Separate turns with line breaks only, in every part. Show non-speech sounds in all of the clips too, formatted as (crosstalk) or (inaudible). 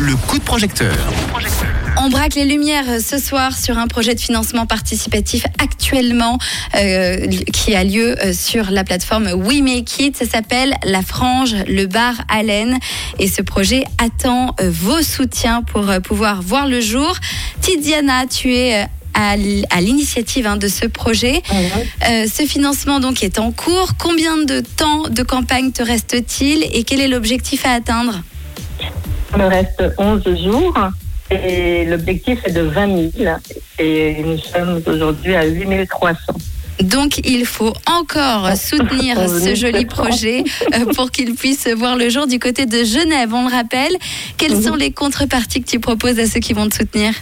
le coup de projecteur.
On braque les lumières ce soir sur un projet de financement participatif actuellement euh, qui a lieu euh, sur la plateforme We Make It. Ça s'appelle La Frange, le bar Allen. Et ce projet attend euh, vos soutiens pour pouvoir voir le jour. Tidiana, tu es à l'initiative hein, de ce projet. Euh, ce financement donc est en cours. Combien de temps de campagne te reste-t-il et quel est l'objectif à atteindre?
Me reste 11 jours et l'objectif est de 20 000 et nous sommes aujourd'hui à 8 300.
Donc il faut encore soutenir
On (laughs)
ce joli projet euh, pour qu'il puisse voir le jour du côté de Genève, on le rappelle. Quelles
Mhm.
sont les contreparties que tu proposes à ceux qui vont te soutenir?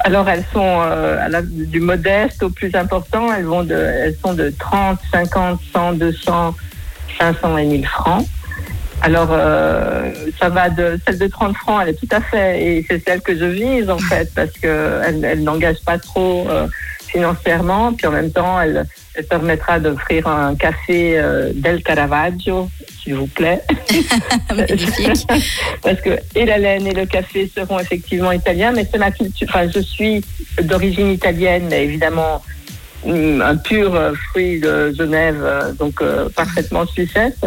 Alors elles sont euh, à la- du modeste au plus important. Elles, vont de, elles sont de 30, 50, 100, 200, 500 et 1000 francs. Alors euh, ça va de celle de 30 francs, elle est tout à fait et c'est celle que je vise en fait parce que elle, elle n'engage pas trop euh, financièrement puis en même temps elle, elle permettra d'offrir un café euh, del Caravaggio s'il vous plaît. (laughs) (laughs) Parce que et la laine et le café seront effectivement italiens, mais c'est ma culture. Enfin, je suis d'origine italienne, mais évidemment hum, un pur euh, fruit de Genève, euh, donc euh, parfaitement suissesse.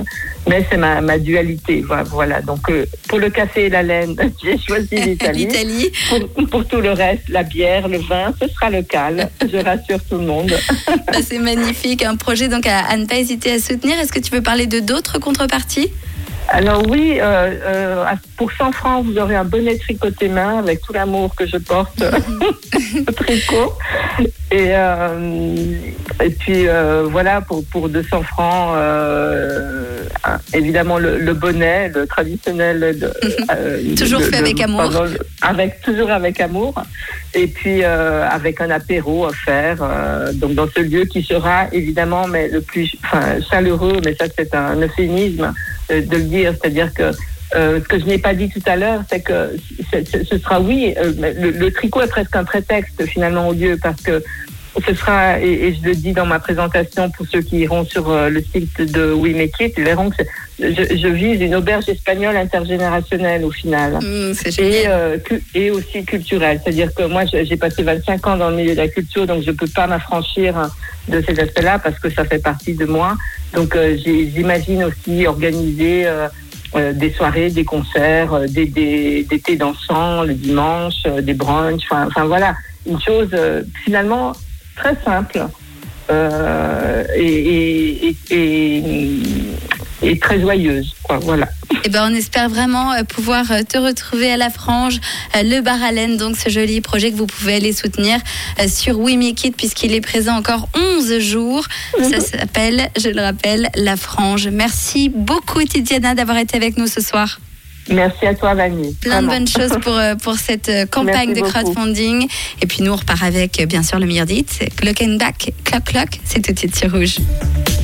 Mais c'est ma, ma dualité. Voilà. Donc euh, pour le café et la laine, (laughs) j'ai choisi (laughs) l'Italie.
L'Italie.
Pour, pour tout le reste, la bière, le vin, ce sera local. Je rassure tout le monde. (laughs)
Bah, c'est magnifique. Un projet donc à, à ne pas hésiter à soutenir. Est-ce que tu veux parler de d'autres contreparties?
Alors oui, euh, euh, pour 100 francs, vous aurez un bonnet tricoté main avec tout l'amour que je porte (laughs) (laughs) au tricot. Et, euh, et puis voilà, pour, pour 200 francs, évidemment le, le bonnet, le traditionnel. De, (laughs)
Toujours
de-
fait
de-
avec amour.
pardon, avec, toujours avec amour. Et puis avec un apéro offert, donc dans ce lieu qui sera évidemment mais le plus enfin, chaleureux, mais ça c'est un euphémisme de le dire, c'est-à-dire que euh, ce que je n'ai pas dit tout à l'heure, c'est que ce sera oui, euh, le, le tricot est presque un prétexte finalement au lieu parce que ce sera, et, et je le dis dans ma présentation pour ceux qui iront sur euh, le site de We Make It, ils verront que je, je vise une auberge espagnole intergénérationnelle au final
C'est
et, euh, et aussi culturel. C'est-à-dire que moi, j'ai passé 25 ans dans le milieu de la culture, donc je peux pas m'affranchir de ces aspects-là parce que ça fait partie de moi. Donc euh, j'imagine aussi organiser euh, des soirées, des concerts, des, des, des thés dansants le dimanche, des brunchs, enfin enfin, voilà, une chose euh, finalement très simple. euh, et, et, et, et- et très joyeuse, quoi, voilà.
Eh ben, on espère vraiment euh, pouvoir euh, te retrouver à la frange, le bar à laine, donc ce joli projet que vous pouvez aller soutenir sur We Make It puisqu'il est présent encore 11 jours. Ça s'appelle, je le rappelle, la frange. Merci beaucoup Tidiana d'avoir été avec nous ce soir.
Merci à toi, Vanny.
Plein de bonnes choses pour, euh, pour cette euh, (laughs) campagne
Merci
de
beaucoup.
crowdfunding. Et puis nous, on repart avec, euh, bien sûr, le meilleur dit, and Back, Clock Clock, c'est tout de suite sur Rouge.